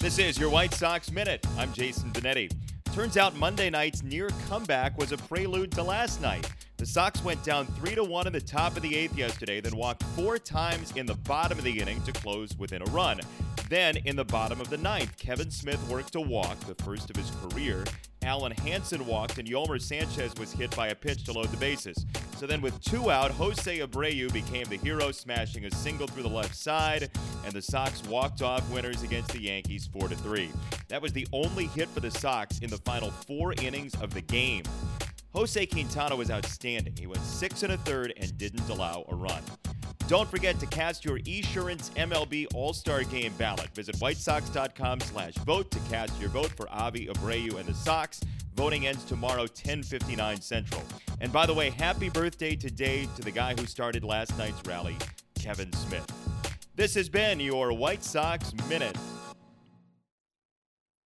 This is your White Sox Minute. I'm Jason Benetti. Turns out Monday night's near comeback was a prelude to last night. The Sox went down 3 to 1 in the top of the eighth yesterday, then walked four times in the bottom of the inning to close within a run. Then, in the bottom of the ninth, Kevan Smith worked a walk, the first of his career. Alen Hanson walked, and Yolmer Sanchez was hit by a pitch to load the bases. So then, with two out, Jose Abreu became the hero, smashing a single through the left side, and the Sox walked off winners against the Yankees 4 to 3. That was the only hit for the Sox in the final four innings of the game. Jose Quintana was outstanding. He went six and a third and didn't allow a run. Don't forget to cast your Esurance MLB All-Star Game ballot. Visit whitesox.com slash vote to cast your vote for Avi Abreu and the Sox. Voting ends tomorrow, 10:59 Central. And by the way, happy birthday today to the guy who started last night's rally, Kevan Smith. This has been your White Sox Minute.